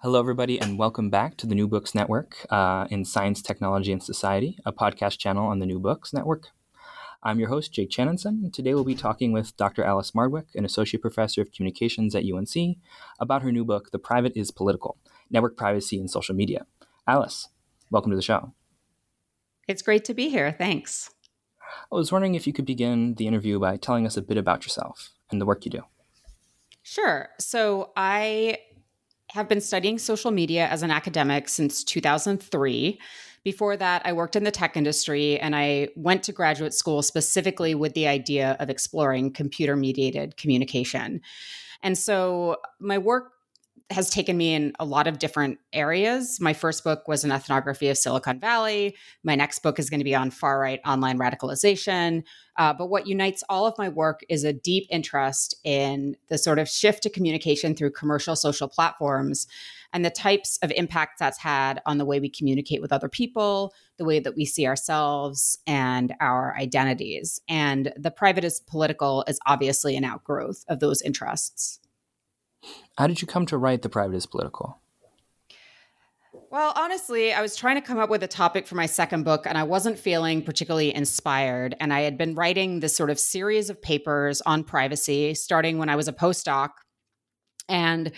Hello, everybody, and welcome back to the New Books Network uh, in Science, Technology, and Society, a podcast channel on the New Books Network. I'm your host, Jake Chanenson, and today we'll be talking with Dr. Alice Marwick, an associate professor of communications at UNC, about her new book, The Private is Political Network Privacy and Social Media. Alice, welcome to the show. It's great to be here. Thanks. I was wondering if you could begin the interview by telling us a bit about yourself and the work you do. Sure. So I have been studying social media as an academic since 2003. Before that, I worked in the tech industry and I went to graduate school specifically with the idea of exploring computer mediated communication. And so my work has taken me in a lot of different areas. My first book was an ethnography of Silicon Valley. My next book is going to be on far right online radicalization. Uh, but what unites all of my work is a deep interest in the sort of shift to communication through commercial social platforms and the types of impacts that's had on the way we communicate with other people, the way that we see ourselves and our identities. And the private is political is obviously an outgrowth of those interests. How did you come to write The Private is Political? Well, honestly, I was trying to come up with a topic for my second book, and I wasn't feeling particularly inspired. And I had been writing this sort of series of papers on privacy, starting when I was a postdoc. And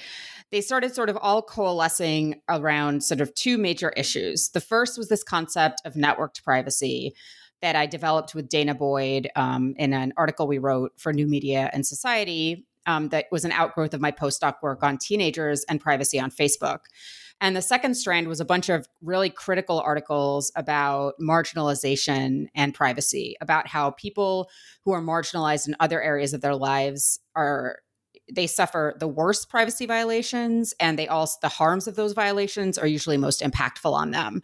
they started sort of all coalescing around sort of two major issues. The first was this concept of networked privacy that I developed with danah boyd um, in an article we wrote for New Media and Society um, that was an outgrowth of my postdoc work on teenagers and privacy on Facebook. And the second strand was a bunch of really critical articles about marginalization and privacy, about how people who are marginalized in other areas of their lives are they suffer the worst privacy violations and they also the harms of those violations are usually most impactful on them.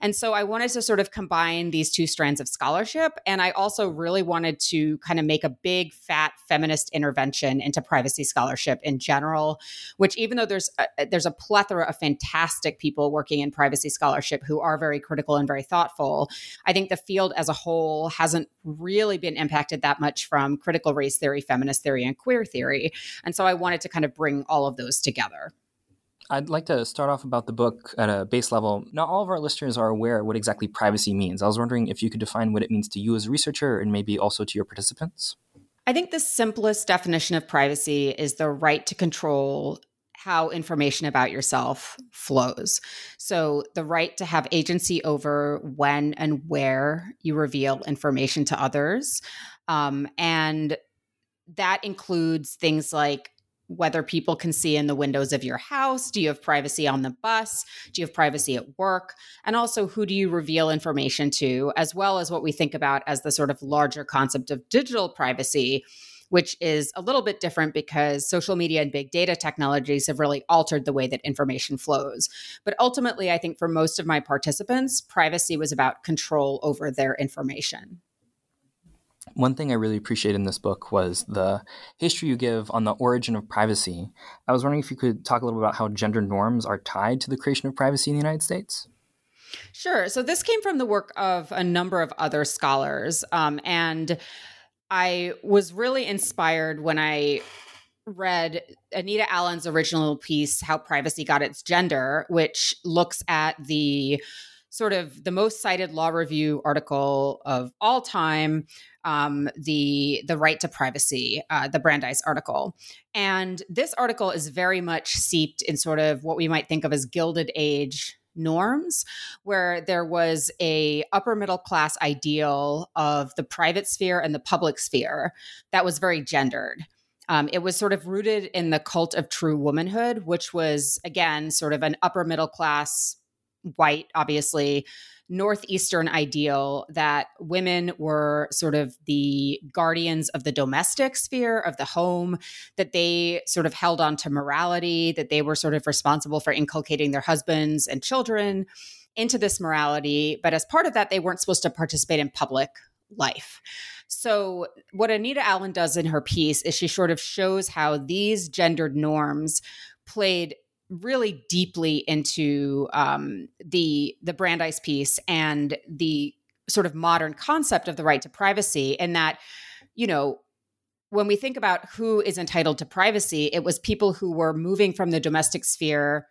And so i wanted to sort of combine these two strands of scholarship and i also really wanted to kind of make a big fat feminist intervention into privacy scholarship in general which even though there's a, there's a plethora of fantastic people working in privacy scholarship who are very critical and very thoughtful i think the field as a whole hasn't really been impacted that much from critical race theory feminist theory and queer theory and so I wanted to kind of bring all of those together. I'd like to start off about the book at a base level. Not all of our listeners are aware what exactly privacy means. I was wondering if you could define what it means to you as a researcher and maybe also to your participants. I think the simplest definition of privacy is the right to control how information about yourself flows. So, the right to have agency over when and where you reveal information to others, um, and that includes things like whether people can see in the windows of your house. Do you have privacy on the bus? Do you have privacy at work? And also, who do you reveal information to, as well as what we think about as the sort of larger concept of digital privacy, which is a little bit different because social media and big data technologies have really altered the way that information flows. But ultimately, I think for most of my participants, privacy was about control over their information. One thing I really appreciated in this book was the history you give on the origin of privacy. I was wondering if you could talk a little bit about how gender norms are tied to the creation of privacy in the United States. Sure. So this came from the work of a number of other scholars. Um, and I was really inspired when I read Anita Allen's original piece, How Privacy Got Its Gender, which looks at the sort of the most cited law review article of all time um, the the right to privacy, uh, the Brandeis article, and this article is very much seeped in sort of what we might think of as Gilded Age norms where there was a upper middle class ideal of the private sphere and the public sphere that was very gendered. Um, it was sort of rooted in the cult of true womanhood which was again sort of an upper middle class white obviously northeastern ideal that women were sort of the guardians of the domestic sphere of the home that they sort of held on to morality that they were sort of responsible for inculcating their husbands and children into this morality. But as part of that they weren't supposed to participate in public life. So what anita allen does in her piece is she sort of shows how these gendered norms played really deeply into um, the the Brandeis piece and the sort of modern concept of the right to privacy, and that you know when we think about who is entitled to privacy, it was people who were moving from the domestic sphere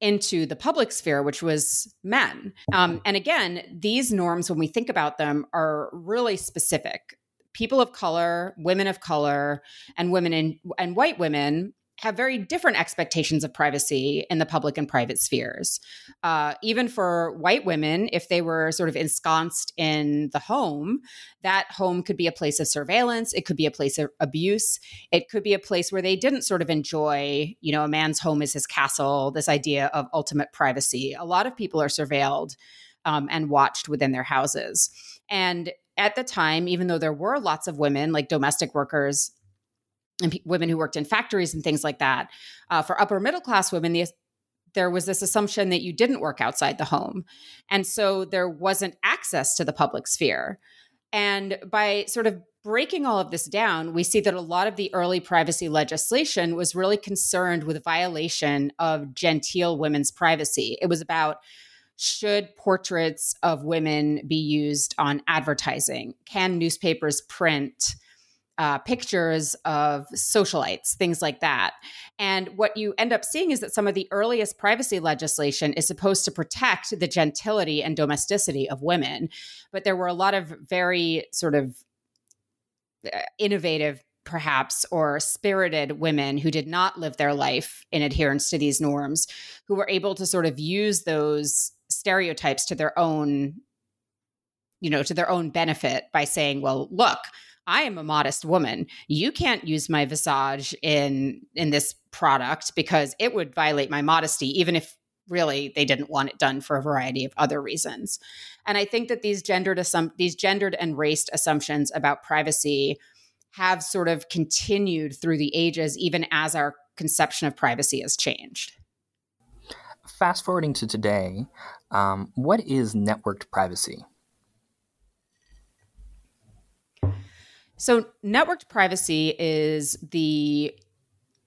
into the public sphere, which was men. Um, and again, these norms, when we think about them, are really specific. People of color, women of color, and women in, and white women have very different expectations of privacy in the public and private spheres. Uh, even for white women, if they were sort of ensconced in the home, that home could be a place of surveillance. It could be a place of abuse. It could be a place where they didn't sort of enjoy, you know, a man's home is his castle, this idea of ultimate privacy. A lot of people are surveilled um, and watched within their houses. And at the time, even though there were lots of women, like domestic workers, and women who worked in factories and things like that. Uh, for upper middle class women, the, there was this assumption that you didn't work outside the home. And so there wasn't access to the public sphere. And by sort of breaking all of this down, we see that a lot of the early privacy legislation was really concerned with violation of genteel women's privacy. It was about should portraits of women be used on advertising? Can newspapers print? Uh, pictures of socialites, things like that. And what you end up seeing is that some of the earliest privacy legislation is supposed to protect the gentility and domesticity of women. But there were a lot of very sort of uh, innovative perhaps or spirited women who did not live their life in adherence to these norms who were able to sort of use those stereotypes to their own you know to their own benefit by saying well look I am a modest woman. You can't use my visage in in this product because it would violate my modesty even if really they didn't want it done for a variety of other reasons. And I think that these gendered assum- these gendered and raced assumptions about privacy have sort of continued through the ages even as our conception of privacy has changed. Fast forwarding to today, um, what is networked privacy? So, networked privacy is the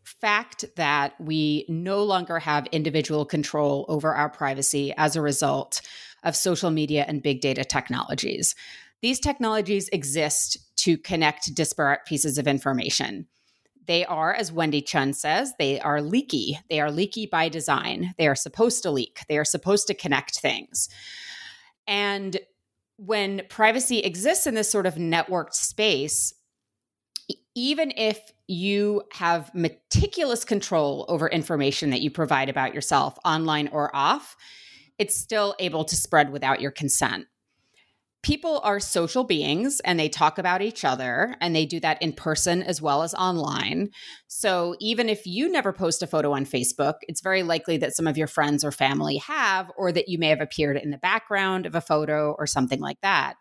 fact that we no longer have individual control over our privacy as a result of social media and big data technologies. These technologies exist to connect disparate pieces of information. They are, as Wendy Chun says, they are leaky. They are leaky by design. They are supposed to leak, they are supposed to connect things. And when privacy exists in this sort of networked space, even if you have meticulous control over information that you provide about yourself online or off, it's still able to spread without your consent people are social beings and they talk about each other and they do that in person as well as online. So even if you never post a photo on Facebook, it's very likely that some of your friends or family have, or that you may have appeared in the background of a photo or something like that.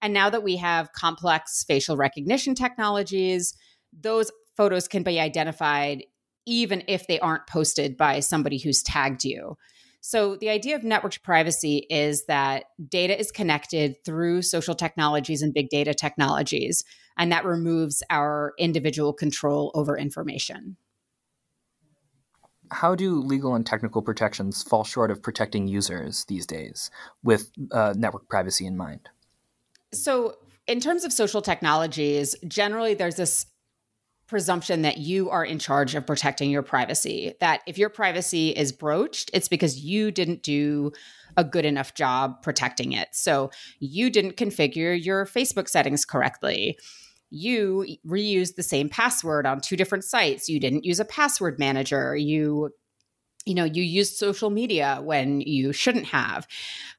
And now that we have complex facial recognition technologies, those photos can be identified even if they aren't posted by somebody who's tagged you. So, the idea of networked privacy is that data is connected through social technologies and big data technologies, and that removes our individual control over information. How do legal and technical protections fall short of protecting users these days with uh, network privacy in mind? So, in terms of social technologies, generally there's this presumption that you are in charge of protecting your privacy. That if your privacy is broached, it's because you didn't do a good enough job protecting it. So you didn't configure your Facebook settings correctly. You reused the same password on two different sites. You didn't use a password manager. You you know, you used social media when you shouldn't have.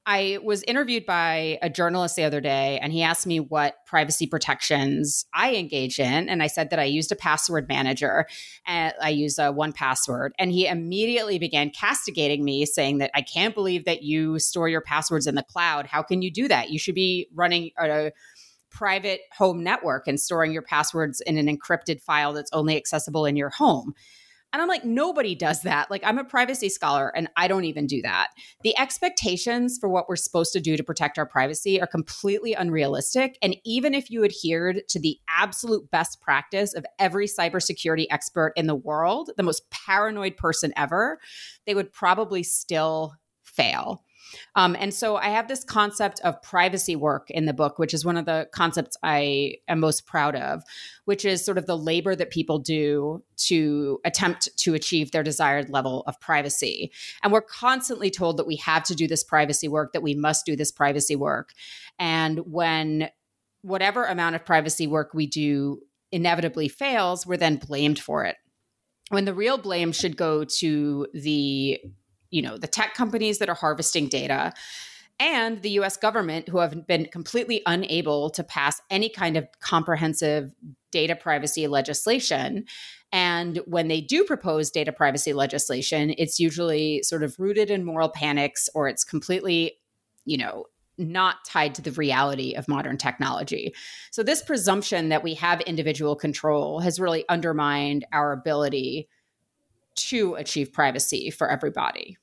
I was interviewed by a journalist the other day, and he asked me what privacy protections I engage in. And I said that I used a password manager and I use a 1Password. And he immediately began castigating me, saying that I can't believe that you store your passwords in the cloud. How can you do that? You should be running a private home network and storing your passwords in an encrypted file that's only accessible in your home. And I'm like, nobody does that. Like, I'm a privacy scholar and I don't even do that. The expectations for what we're supposed to do to protect our privacy are completely unrealistic. And even if you adhered to the absolute best practice of every cybersecurity expert in the world, the most paranoid person ever, they would probably still fail. Um, and so I have this concept of privacy work in the book, which is one of the concepts I am most proud of, which is sort of the labor that people do to attempt to achieve their desired level of privacy. And we're constantly told that we have to do this privacy work, that we must do this privacy work. And when whatever amount of privacy work we do inevitably fails, we're then blamed for it when the real blame should go to the you know the tech companies that are harvesting data and the US government who have been completely unable to pass any kind of comprehensive data privacy legislation and when they do propose data privacy legislation it's usually sort of rooted in moral panics or it's completely you know not tied to the reality of modern technology. So, this presumption that we have individual control has really undermined our ability to achieve privacy for everybody.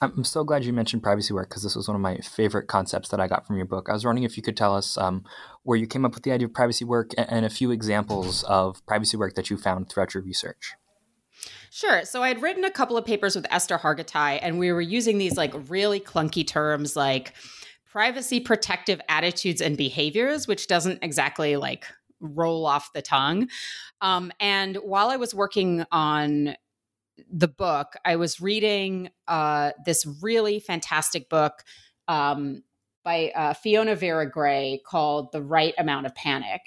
I'm so glad you mentioned privacy work because this was one of my favorite concepts that I got from your book. I was wondering if you could tell us um, where you came up with the idea of privacy work and, and a few examples of privacy work that you found throughout your research. Sure. So I had written a couple of papers with Eszter Hargittai, and we were using these like really clunky terms like privacy protective attitudes and behaviors, which doesn't exactly like roll off the tongue. Um, and while I was working on the book, I was reading uh, this really fantastic book um, by uh, Fiona Vera Gray called The Right Amount of Panic.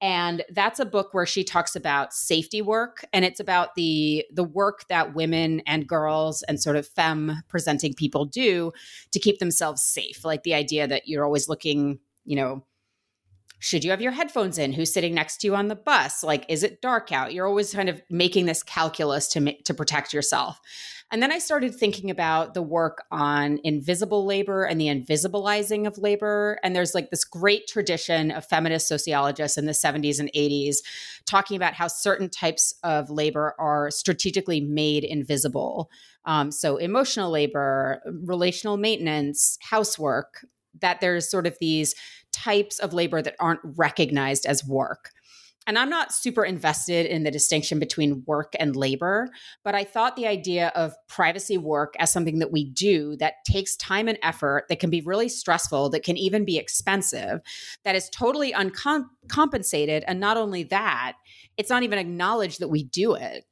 And that's a book where she talks about safety work and it's about the the work that women and girls and sort of femme presenting people do to keep themselves safe. Like the idea that you're always looking, you know, should you have your headphones in? Who's sitting next to you on the bus? Like is it dark out? You're always kind of making this calculus to to protect yourself. And then i started thinking about the work on invisible labor and the invisibilizing of labor. And there's like this great tradition of feminist sociologists in the 70s and 80s talking about how certain types of labor are strategically made invisible. Um, so emotional labor relational maintenance housework that there's sort of these types of labor that aren't recognized as work. And I'm not super invested in the distinction between work and labor, but I thought the idea of privacy work as something that we do that takes time and effort, that can be really stressful, that can even be expensive, that is totally uncompensated. And not only that, it's not even acknowledged that we do it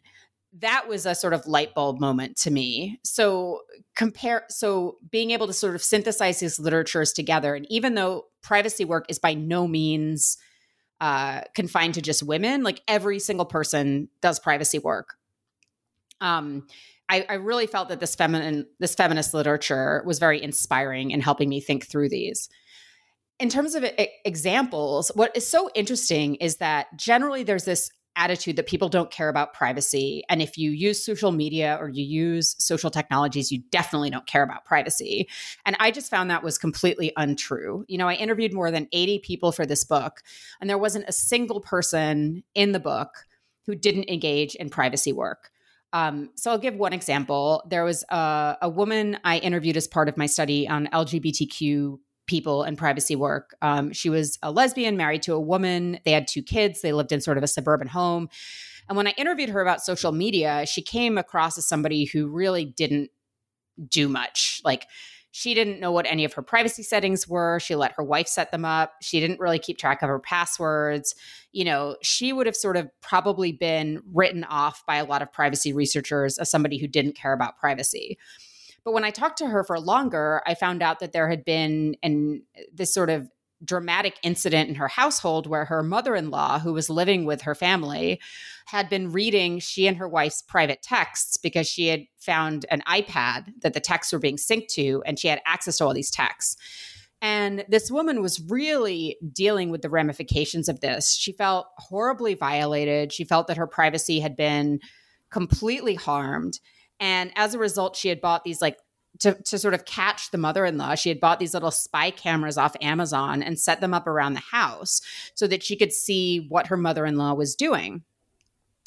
that was a sort of light bulb moment to me. So compare so being able to sort of synthesize these literatures together and even though privacy work is by no means uh, confined to just women, like every single person does privacy work. Um, I, I really felt that this feminine this feminist literature was very inspiring in helping me think through these in terms of examples, what is so interesting is that generally there's this attitude that people don't care about privacy. And if you use social media or you use social technologies, you definitely don't care about privacy. And I just found that was completely untrue. You know, I interviewed more than 80 people for this book, and there wasn't a single person in the book who didn't engage in privacy work. Um, so I'll give one example. There was a, a woman I interviewed as part of my study on LGBTQ people and privacy work. Um, she was a lesbian, married to a woman. They had two kids. They lived in sort of a suburban home. And when I interviewed her about social media, she came across as somebody who really didn't do much. Like, she didn't know what any of her privacy settings were. She let her wife set them up. She didn't really keep track of her passwords. You know, she would have sort of probably been written off by a lot of privacy researchers as somebody who didn't care about privacy. But when I talked to her for longer, I found out that there had been an this sort of dramatic incident in her household where her mother-in-law who was living with her family had been reading she and her wife's private texts because she had found an iPad that the texts were being synced to and she had access to all these texts. And this woman was really dealing with the ramifications of this. She felt horribly violated. She felt that her privacy had been completely harmed. And as a result, she had bought these like to, to sort of catch the mother-in-law she had bought these little spy cameras off amazon and set them up around the house so that she could see what her mother-in-law was doing.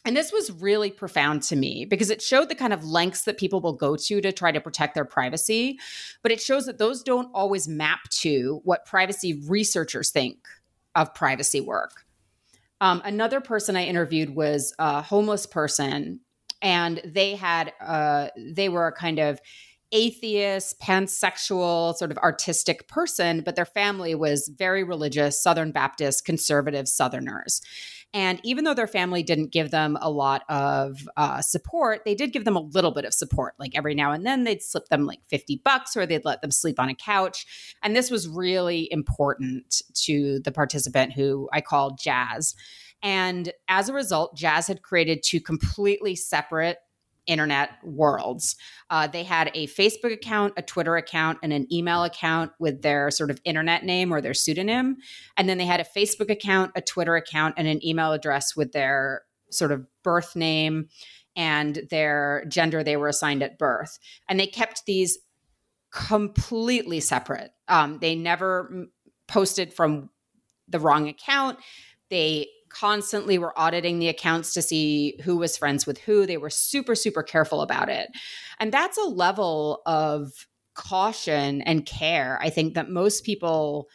And this was really profound to me because it showed the kind of lengths that people will go to to try to protect their privacy but it shows that those don't always map to what privacy researchers think of privacy work. Um, another person i interviewed was a homeless person and they had uh, they were a kind of atheist, pansexual, sort of artistic person, but their family was very religious, Southern Baptist, conservative Southerners. And even though their family didn't give them a lot of uh, support, they did give them a little bit of support. Like every now and then, they'd slip them like 50 bucks or they'd let them sleep on a couch. And this was really important to the participant who I called Jazz. And as a result, Jazz had created two completely separate internet worlds. Uh, they had a Facebook account, a Twitter account, and an email account with their sort of internet name or their pseudonym. And then they had a Facebook account, a Twitter account, and an email address with their sort of birth name and their gender they were assigned at birth. And they kept these completely separate. Um, they never posted from the wrong account. They constantly were auditing the accounts to see who was friends with who. They were super, super careful about it. And that's a level of caution and care, I think, that most people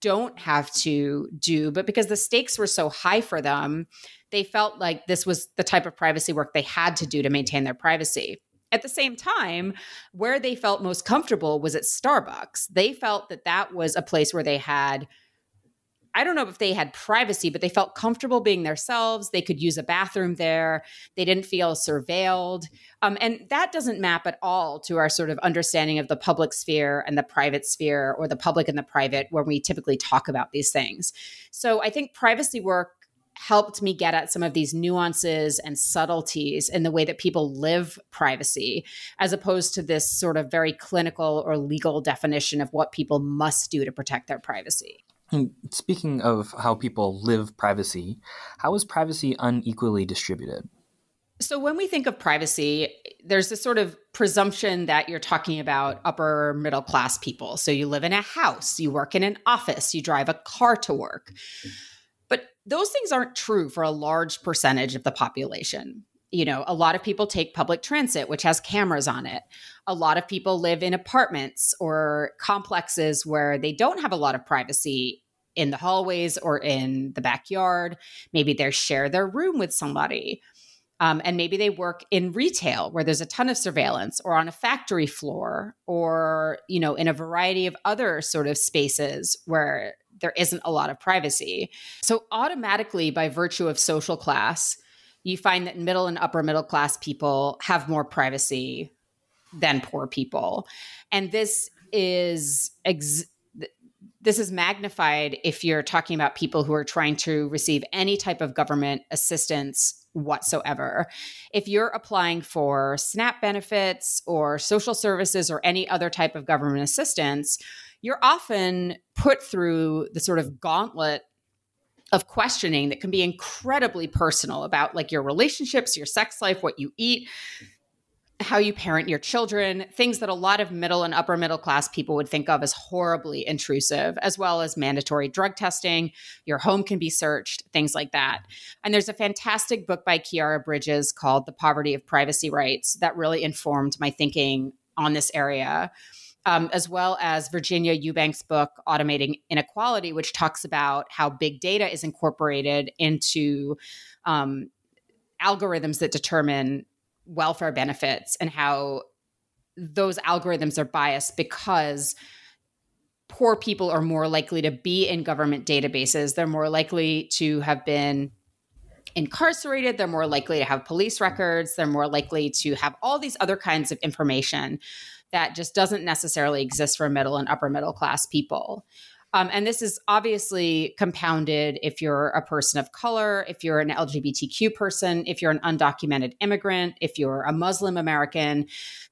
don't have to do. But because the stakes were so high for them, they felt like this was the type of privacy work they had to do to maintain their privacy. At the same time, where they felt most comfortable was at Starbucks. They felt that that was a place where they had I don't know if they had privacy, but they felt comfortable being themselves. They could use a bathroom there. They didn't feel surveilled. Um, and that doesn't map at all to our sort of understanding of the public sphere and the private sphere or the public and the private when we typically talk about these things. So I think privacy work helped me get at some of these nuances and subtleties in the way that people live privacy, as opposed to this sort of very clinical or legal definition of what people must do to protect their privacy. Speaking of how people live privacy, how is privacy unequally distributed? So, when we think of privacy, there's this sort of presumption that you're talking about upper middle class people. So, you live in a house, you work in an office, you drive a car to work. But those things aren't true for a large percentage of the population. You know, a lot of people take public transit, which has cameras on it. A lot of people live in apartments or complexes where they don't have a lot of privacy in the hallways or in the backyard. Maybe they share their room with somebody. Um, and maybe they work in retail where there's a ton of surveillance or on a factory floor or you know in a variety of other sort of spaces where there isn't a lot of privacy so automatically by virtue of social class you find that middle and upper middle class people have more privacy than poor people. And this is ex- this is magnified if you're talking about people who are trying to receive any type of government assistance whatsoever. If you're applying for SNAP benefits or social services or any other type of government assistance, you're often put through the sort of gauntlet of questioning that can be incredibly personal about like your relationships, your sex life, what you eat, how you parent your children, things that a lot of middle and upper middle class people would think of as horribly intrusive, as well as mandatory drug testing. Your home can be searched, things like that. And there's a fantastic book by Khiara Bridges called The Poverty of Privacy Rights that really informed my thinking on this area. Um, as well as Virginia Eubanks' book, Automating Inequality, which talks about how big data is incorporated into um, algorithms that determine welfare benefits and how those algorithms are biased because poor people are more likely to be in government databases. They're more likely to have been incarcerated. They're more likely to have police records. They're more likely to have all these other kinds of information that just doesn't necessarily exist for middle and upper middle class people. Um, and this is obviously compounded if you're a person of color, if you're an LGBTQ person, if you're an undocumented immigrant, if you're a Muslim American.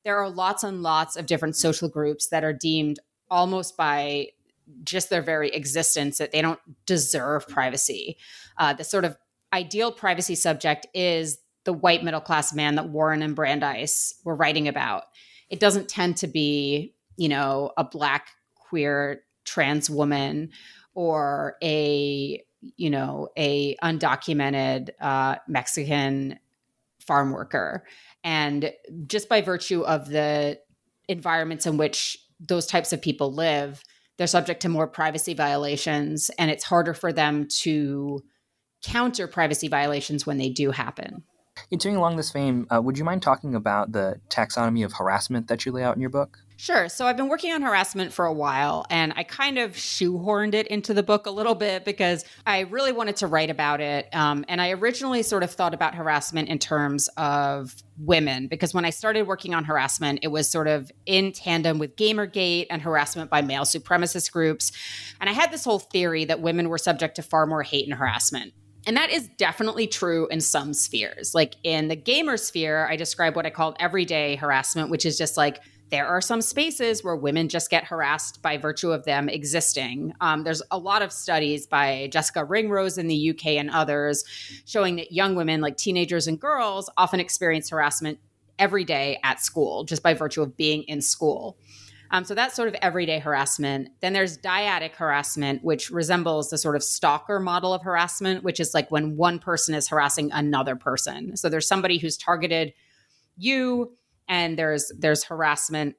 There are lots and lots of different social groups that are deemed almost by just their very existence that they don't deserve privacy. Uh, the sort of ideal privacy subject is the white middle class man that Warren and Brandeis were writing about it doesn't tend to be, you know, a black queer trans woman or a, you know, a undocumented uh, Mexican farm worker. And just by virtue of the environments in which those types of people live, they're subject to more privacy violations, and it's harder for them to counter privacy violations when they do happen. Continuing along this vein, uh, would you mind talking about the taxonomy of harassment that you lay out in your book? Sure. So I've been working on harassment for a while and I kind of shoehorned it into the book a little bit because I really wanted to write about it. Um, and I originally sort of thought about harassment in terms of women because when I started working on harassment, it was sort of in tandem with Gamergate and harassment by male supremacist groups. And I had this whole theory that women were subject to far more hate and harassment. And that is definitely true in some spheres. Like in the gamer sphere, I describe what I call everyday harassment, which is just like there are some spaces where women just get harassed by virtue of them existing. Um, there's a lot of studies by Jessica Ringrose in the UK and others showing that young women, like teenagers and girls, often experience harassment every day at school just by virtue of being in school. Um, so that's sort of everyday harassment. Then there's dyadic harassment, which resembles the sort of stalker model of harassment, which is like when one person is harassing another person. So there's somebody who's targeted you, and there's there's harassment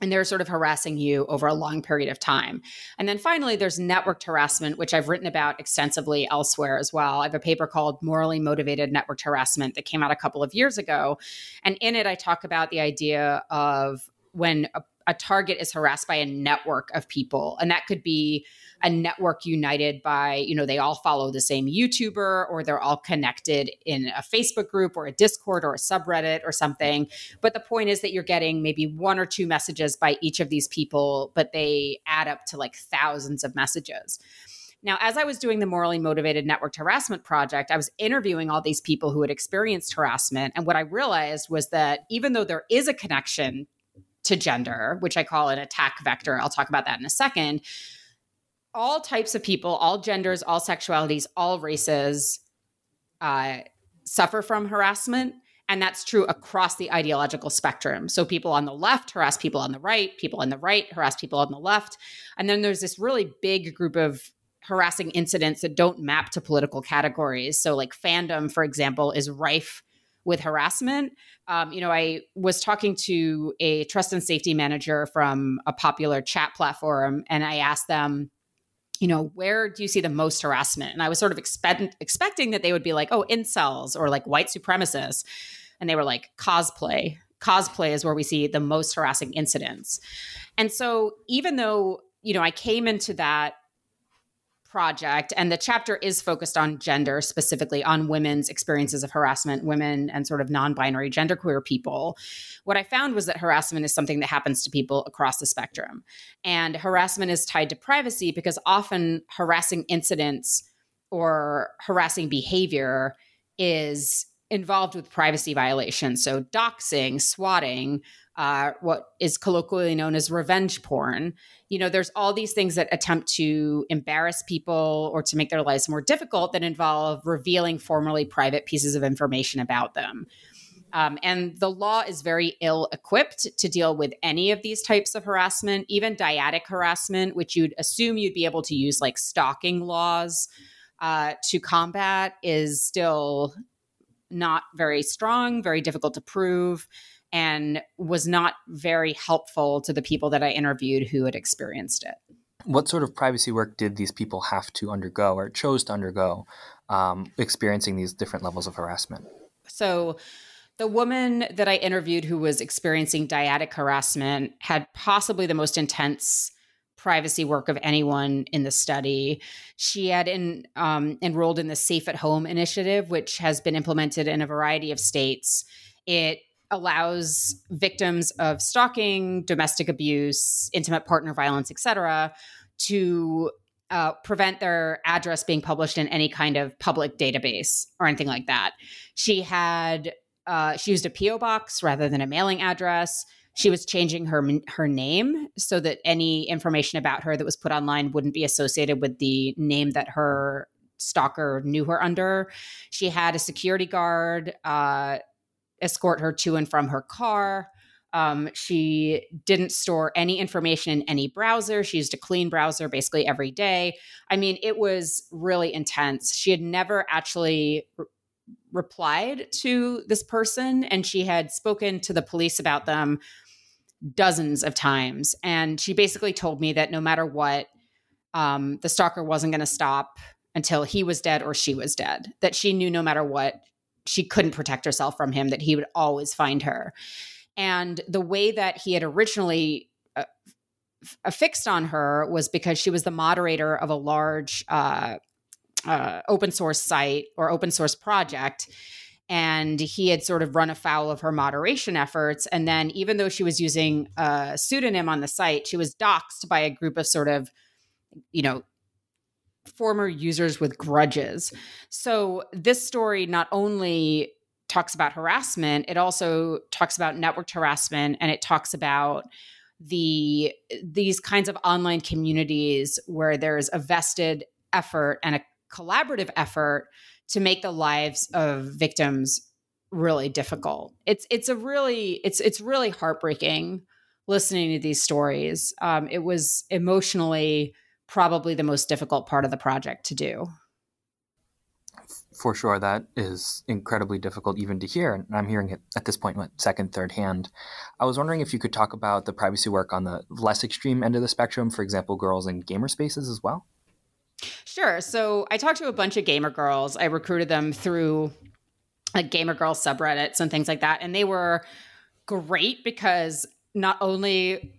and they're sort of harassing you over a long period of time. And then finally, there's networked harassment, which I've written about extensively elsewhere as well. I have a paper called Morally Motivated Networked Harassment that came out a couple of years ago. And in it, I talk about the idea of when a a target is harassed by a network of people. And that could be a network united by you know they all follow the same youtuber or they're all connected in a facebook group or a discord or a subreddit or something. But the point is that you're getting maybe one or two messages by each of these people but they add up to like thousands of messages. Now, as I was doing the morally motivated networked harassment project, I was interviewing all these people who had experienced harassment. And what I realized was that even though there is a connection to gender, which I call an attack vector. I'll talk about that in a second. All types of people, all genders, all sexualities, all races uh, suffer from harassment. And that's true across the ideological spectrum. So people on the left harass people on the right, people on the right harass people on the left. And then there's this really big group of harassing incidents that don't map to political categories. So, like fandom, for example, is rife with harassment. Um, you know, I was talking to a trust and safety manager from a popular chat platform, and I asked them, you know, where do you see the most harassment? And I was sort of expect- expecting that they would be like, oh, incels or like white supremacists. And they were like, cosplay. Cosplay is where we see the most harassing incidents. And so, even though, you know, I came into that project and the chapter is focused on gender specifically on women's experiences of harassment women and sort of non-binary genderqueer people. What i found was that harassment is something that happens to people across the spectrum. And harassment is tied to privacy because often harassing incidents or harassing behavior is involved with privacy violations. So doxing swatting uh, what is colloquially known as revenge porn. You know, there's all these things that attempt to embarrass people or to make their lives more difficult that involve revealing formerly private pieces of information about them. Um, and the law is very ill equipped to deal with any of these types of harassment, even dyadic harassment, which you'd assume you'd be able to use like stalking laws uh, to combat, is still not very strong, very difficult to prove and was not very helpful to the people that I interviewed who had experienced it. What sort of privacy work did these people have to undergo or chose to undergo um, experiencing these different levels of harassment? So, the woman that I interviewed who was experiencing dyadic harassment had possibly the most intense privacy work of anyone in the study. She had in, um, enrolled in the Safe at Home initiative, which has been implemented in a variety of states. It allows victims of stalking, domestic abuse, intimate partner violence, etc., to uh, prevent their address being published in any kind of public database or anything like that. She had uh, she used a PO box rather than a mailing address she was changing her her name so that any information about her that was put online wouldn't be associated with the name that her stalker knew her under. She had a security guard uh, escort her to and from her car. Um, she didn't store any information in any browser. She used a clean browser basically every day. I mean, it was really intense. She had never actually re- replied to this person, and she had spoken to the police about them dozens of times. And she basically told me that no matter what, um, the stalker wasn't going to stop until he was dead or she was dead. That she knew no matter what, she couldn't protect herself from him, that he would always find her. And the way that he had originally uh, affixed on her was because she was the moderator of a large uh, uh, open source site or open source project and he had sort of run afoul of her moderation efforts. And then, even though she was using a pseudonym on the site, she was doxxed by a group of sort of, you know, former users with grudges. So, this story not only talks about harassment, it also talks about networked harassment and it talks about the these kinds of online communities where there's a vested effort and a collaborative effort to make the lives of victims really difficult. It's it's a really it's it's really heartbreaking listening to these stories. Um, it was emotionally probably the most difficult part of the project to do. For sure, that is incredibly difficult even to hear, and I'm hearing it at this point, what, second, third hand. I was wondering if you could talk about the privacy work on the less extreme end of the spectrum, for example, girls in gamer spaces as well. Sure. So I talked to a bunch of gamer girls. I recruited them through like gamer girl subreddits and things like that. And they were great because not only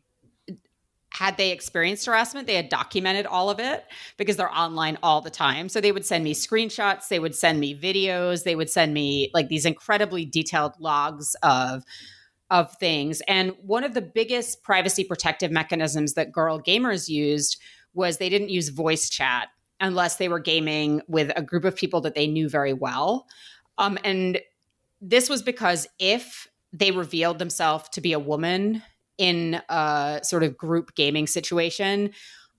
had they experienced harassment, they had documented all of it because they're online all the time. So they would send me screenshots, they would send me videos, they would send me like these incredibly detailed logs of of things. And one of the biggest privacy protective mechanisms that girl gamers used was they didn't use voice chat unless they were gaming with a group of people that they knew very well. Um, and this was because if they revealed themselves to be a woman in a sort of group gaming situation,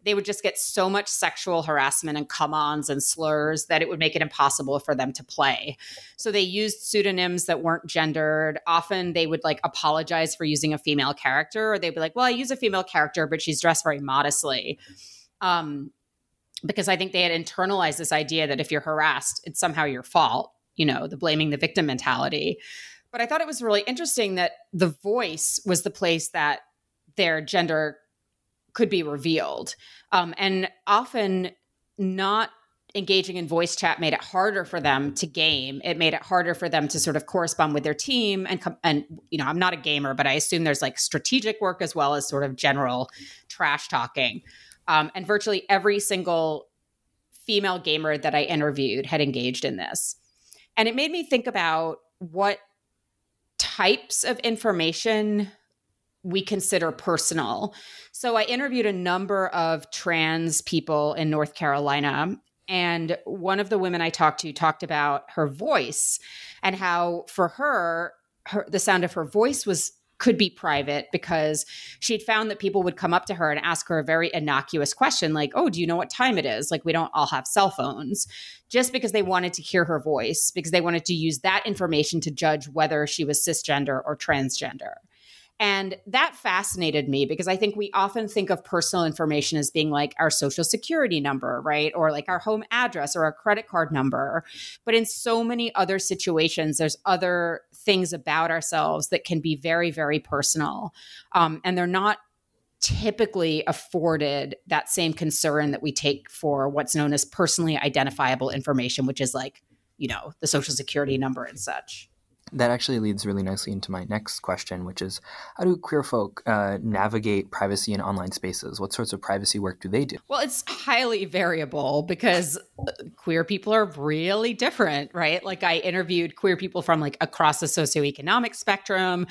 they would just get so much sexual harassment and come ons and slurs that it would make it impossible for them to play. So they used pseudonyms that weren't gendered. Often they would like apologize for using a female character, or they'd be like, well, I use a female character, but she's dressed very modestly. Um, because I think they had internalized this idea that if you're harassed, it's somehow your fault, you know, the blaming the victim mentality. But I thought it was really interesting that the voice was the place that their gender could be revealed. Um, and often not engaging in voice chat made it harder for them to game. It made it harder for them to sort of correspond with their team and and you know, I'm not a gamer, but I assume there's like strategic work as well as sort of general trash talking. Um, and virtually every single female gamer that I interviewed had engaged in this. And it made me think about what types of information we consider personal. So I interviewed a number of trans people in North Carolina. And one of the women I talked to talked about her voice and how, for her, her the sound of her voice was could be private because she'd found that people would come up to her and ask her a very innocuous question like, Oh, do you know what time it is? Like, we don't all have cell phones, just because they wanted to hear her voice, because they wanted to use that information to judge whether she was cisgender or transgender. And that fascinated me because I think we often think of personal information as being like our social security number, right? Or like our home address or our credit card number. But in so many other situations, there's other things about ourselves that can be very, very personal. Um, and they're not typically afforded that same concern that we take for what's known as personally identifiable information, which is like, you know, the social security number and such. That actually leads really nicely into my next question, which is how do queer folk uh, navigate privacy in online spaces? What sorts of privacy work do they do? Well, it's highly variable because uh, queer people are really different, right? Like I interviewed queer people from like across the socioeconomic spectrum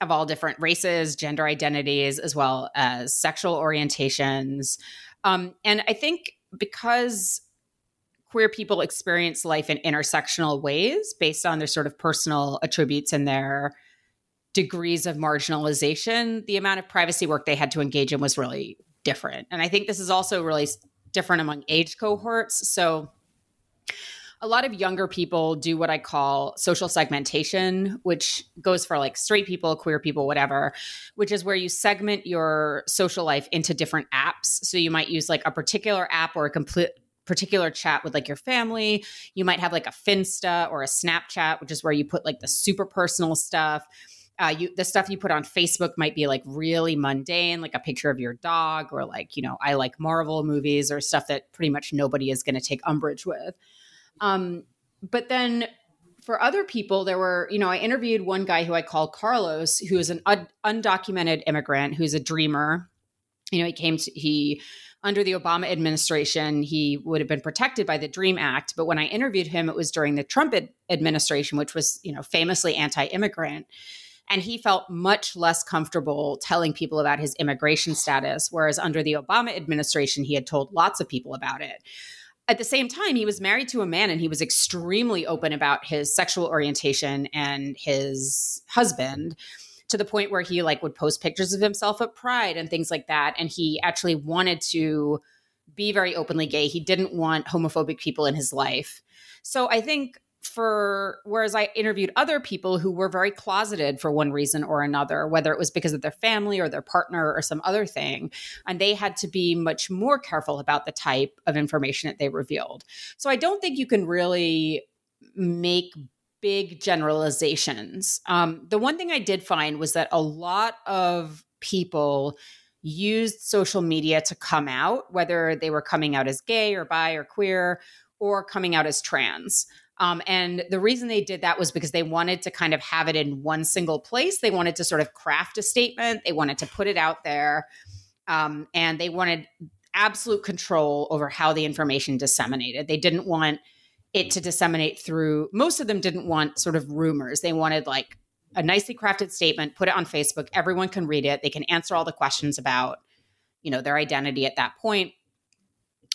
of all different races, gender identities, as well as sexual orientations. Um, and I think because queer people experience life in intersectional ways based on their sort of personal attributes and their degrees of marginalization, the amount of privacy work they had to engage in was really different. And I think this is also really different among age cohorts. So a lot of younger people do what I call social segmentation, which goes for like straight people, queer people, whatever, which is where you segment your social life into different apps. So you might use like a particular app or a complete particular chat with like your family. You might have like a Finsta or a Snapchat, which is where you put like the super personal stuff. Uh, you the stuff you put on Facebook might be like really mundane, like a picture of your dog, or like you know I like Marvel movies or stuff that pretty much nobody is going to take umbrage with. Um, but then for other people, there were you know I interviewed one guy who I call Carlos, who is an un- undocumented immigrant who's a dreamer. You know, he came to he under the Obama administration, he would have been protected by the DREAM Act. But when I interviewed him, it was during the Trump administration, which was, you know, famously anti-immigrant. And he felt much less comfortable telling people about his immigration status, whereas under the Obama administration, he had told lots of people about it. At the same time, he was married to a man and he was extremely open about his sexual orientation and his husband to the point where he like would post pictures of himself at Pride and things like that. And he actually wanted to be very openly gay. He didn't want homophobic people in his life. So I think for whereas I interviewed other people who were very closeted for one reason or another, whether it was because of their family or their partner or some other thing, and they had to be much more careful about the type of information that they revealed. So I don't think you can really make big generalizations. Um, the one thing I did find was that a lot of people used social media to come out, whether they were coming out as gay or bi or queer or coming out as trans. Um, and the reason they did that was because they wanted to kind of have it in one single place. They wanted to sort of craft a statement, they wanted to put it out there, um, and they wanted absolute control over how the information disseminated. They didn't want it to disseminate through most of them didn't want sort of rumors. They wanted like a nicely crafted statement put it on facebook everyone can read it they can answer all the questions about you know their identity at that point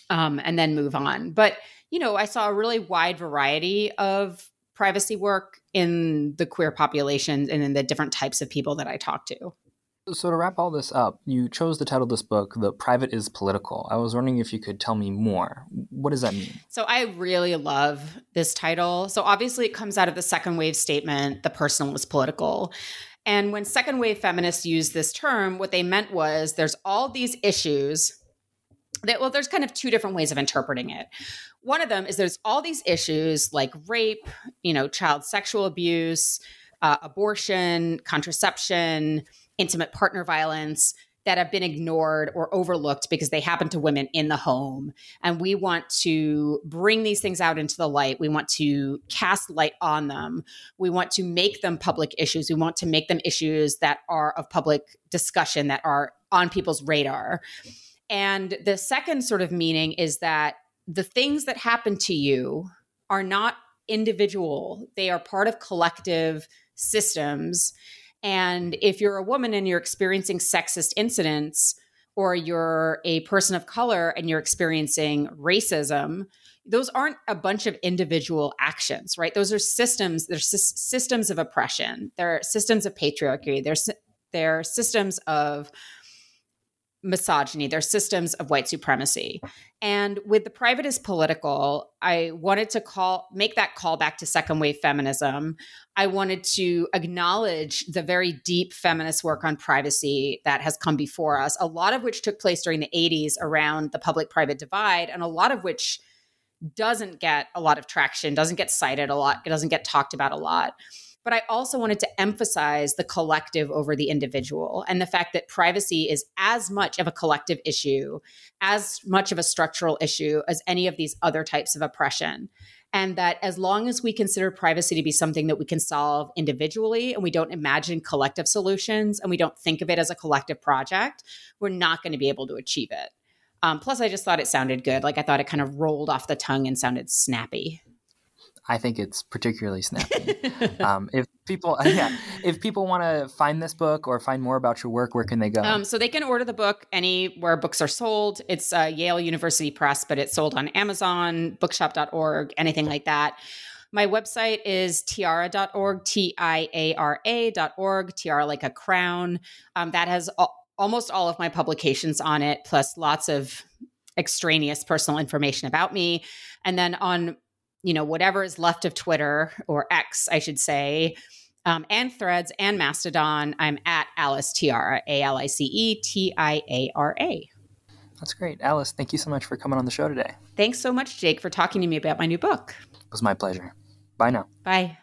um, and then move on. But you know i saw a really wide variety of privacy work in the queer population and in the different types of people that i talked to so, to wrap all this up, you chose the title of this book, The Private is Political. I was wondering if you could tell me more. What does that mean? So, I really love this title. So, obviously, it comes out of the second wave statement, The Personal is Political. And when second wave feminists used this term, what they meant was there's all these issues that, well, there's kind of two different ways of interpreting it. One of them is there's all these issues like rape, you know, child sexual abuse, uh, abortion, contraception intimate partner violence that have been ignored or overlooked because they happen to women in the home. And we want to bring these things out into the light. We want to cast light on them. We want to make them public issues. We want to make them issues that are of public discussion, that are on people's radar. And the second sort of meaning is that the things that happen to you are not individual, they are part of collective systems and if you're a woman and you're experiencing sexist incidents, or you're a person of color and you're experiencing racism, those aren't a bunch of individual actions, right? Those are systems. They're sy- systems of oppression. They're systems of patriarchy. They're they're systems of misogyny, they're systems of white supremacy. And with the private is political, I wanted to call make that call back to second wave feminism. I wanted to acknowledge the very deep feminist work on privacy that has come before us, a lot of which took place during the 80s around the public private divide, and a lot of which doesn't get a lot of traction, doesn't get cited a lot, it doesn't get talked about a lot. But I also wanted to emphasize the collective over the individual and the fact that privacy is as much of a collective issue, as much of a structural issue as any of these other types of oppression. And that as long as we consider privacy to be something that we can solve individually and we don't imagine collective solutions and we don't think of it as a collective project, we're not going to be able to achieve it. Um, plus, I just thought it sounded good. Like I thought it kind of rolled off the tongue and sounded snappy. I think it's particularly snappy. um, if people, yeah, if people want to find this book or find more about your work, where can they go? Um, so they can order the book anywhere books are sold. It's uh, Yale University Press, but it's sold on Amazon, Bookshop.org, anything like that. My website is tiara.org, T I A R A.org, tiara like a crown. Um, that has all, almost all of my publications on it, plus lots of extraneous personal information about me. And then on you know, whatever is left of Twitter or X, I should say, um, and Threads and Mastodon. I'm at Alice Tiara, A L I C E T I A R A. That's great. Alice, thank you so much for coming on the show today. Thanks so much, Jake, for talking to me about my new book. It was my pleasure. Bye now. Bye.